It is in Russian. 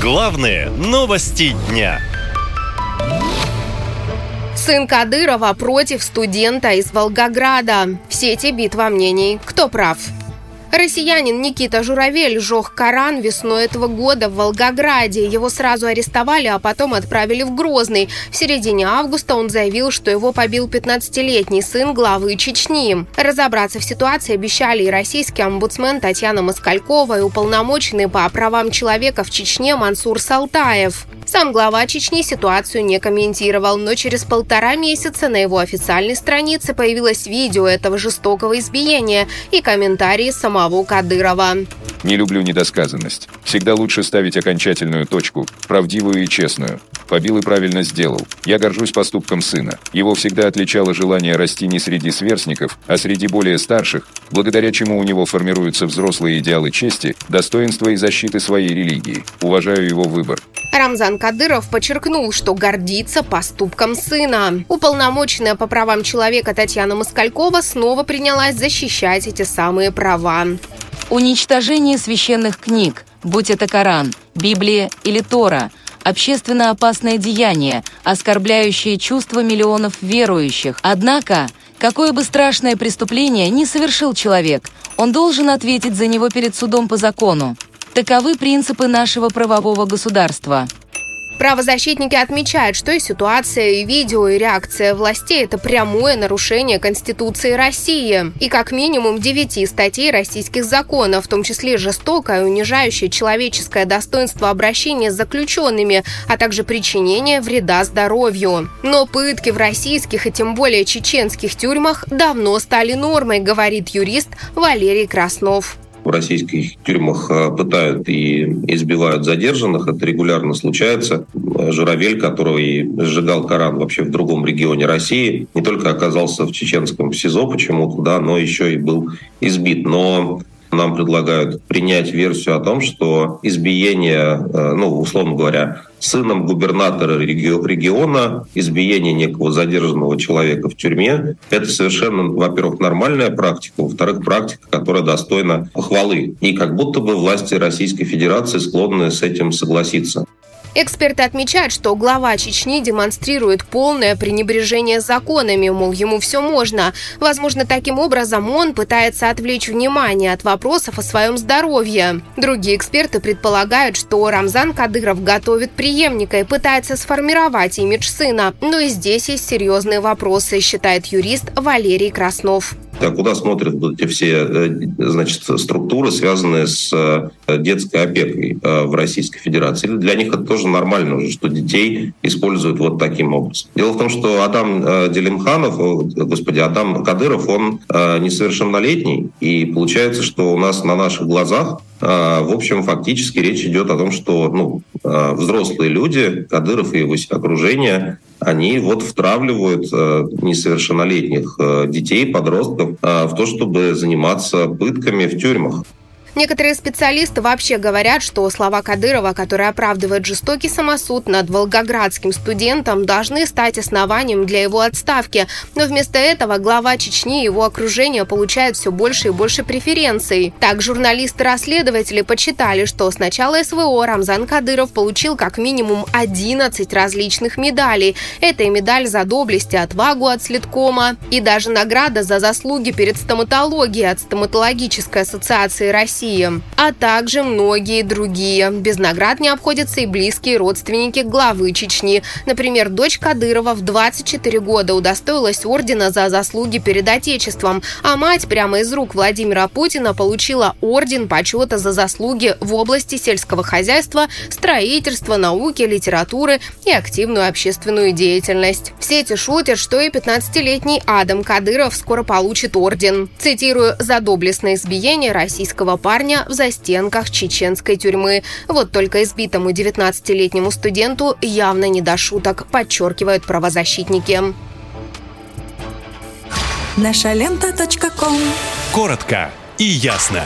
Главные новости дня. Сын Кадырова против студента из Волгограда. В сети битва мнений. Кто прав? Россиянин Никита Журавель жег Коран весной этого года в Волгограде. Его сразу арестовали, а потом отправили в Грозный. В середине августа он заявил, что его побил 15-летний сын главы Чечни. Разобраться в ситуации обещали и российский омбудсмен Татьяна Москалькова, и уполномоченный по правам человека в Чечне Мансур Салтаев. Сам глава Чечни ситуацию не комментировал, но через полтора месяца на его официальной странице появилось видео этого жестокого избиения и комментарии самого Кадырова. Не люблю недосказанность. Всегда лучше ставить окончательную точку, правдивую и честную. Побил и правильно сделал. Я горжусь поступком сына. Его всегда отличало желание расти не среди сверстников, а среди более старших, благодаря чему у него формируются взрослые идеалы чести, достоинства и защиты своей религии. Уважаю его выбор. Рамзан Кадыров подчеркнул, что гордится поступком сына. Уполномоченная по правам человека Татьяна Москалькова снова принялась защищать эти самые права. Уничтожение священных книг, будь это Коран, Библия или Тора, общественно опасное деяние, оскорбляющее чувства миллионов верующих. Однако, какое бы страшное преступление ни совершил человек, он должен ответить за него перед судом по закону. Таковы принципы нашего правового государства. Правозащитники отмечают, что и ситуация, и видео, и реакция властей – это прямое нарушение Конституции России. И как минимум девяти статей российских законов, в том числе жестокое, унижающее человеческое достоинство обращения с заключенными, а также причинение вреда здоровью. Но пытки в российских и тем более чеченских тюрьмах давно стали нормой, говорит юрист Валерий Краснов в российских тюрьмах э, пытают и избивают задержанных. Это регулярно случается. Журавель, который сжигал Коран вообще в другом регионе России, не только оказался в чеченском СИЗО почему-то, да, но еще и был избит. Но нам предлагают принять версию о том, что избиение, э, ну, условно говоря, сыном губернатора региона, избиение некого задержанного человека в тюрьме, это совершенно, во-первых, нормальная практика, во-вторых, практика, которая достойна похвалы. И как будто бы власти Российской Федерации склонны с этим согласиться. Эксперты отмечают, что глава Чечни демонстрирует полное пренебрежение законами, мол, ему все можно. Возможно, таким образом он пытается отвлечь внимание от вопросов о своем здоровье. Другие эксперты предполагают, что Рамзан Кадыров готовит преемника и пытается сформировать имидж сына. Но и здесь есть серьезные вопросы, считает юрист Валерий Краснов куда смотрят вот эти все э, значит, структуры, связанные с э, детской опекой э, в Российской Федерации. Для них это тоже нормально уже, что детей используют вот таким образом. Дело в том, что Адам Делимханов, господи, Адам Кадыров, он несовершеннолетний, и получается, что у нас на наших глазах в общем, фактически речь идет о том, что ну, взрослые люди, Кадыров и его окружение, они вот втравливают э, несовершеннолетних детей, подростков в то, чтобы заниматься пытками в тюрьмах. Некоторые специалисты вообще говорят, что слова Кадырова, которые оправдывают жестокий самосуд над волгоградским студентом, должны стать основанием для его отставки. Но вместо этого глава Чечни и его окружение получают все больше и больше преференций. Так, журналисты-расследователи подсчитали, что с начала СВО Рамзан Кадыров получил как минимум 11 различных медалей. Это и медаль за доблесть и отвагу от следкома, и даже награда за заслуги перед стоматологией от Стоматологической ассоциации России России, а также многие другие. Без наград не обходятся и близкие родственники главы Чечни. Например, дочь Кадырова в 24 года удостоилась ордена за заслуги перед Отечеством, а мать прямо из рук Владимира Путина получила орден почета за заслуги в области сельского хозяйства, строительства, науки, литературы и активную общественную деятельность. В сети шутят, что и 15-летний Адам Кадыров скоро получит орден. Цитирую, «за доблестное избиение российского парня в застенках чеченской тюрьмы. Вот только избитому 19-летнему студенту явно не до шуток, подчеркивают правозащитники. Наша лента. Коротко и ясно.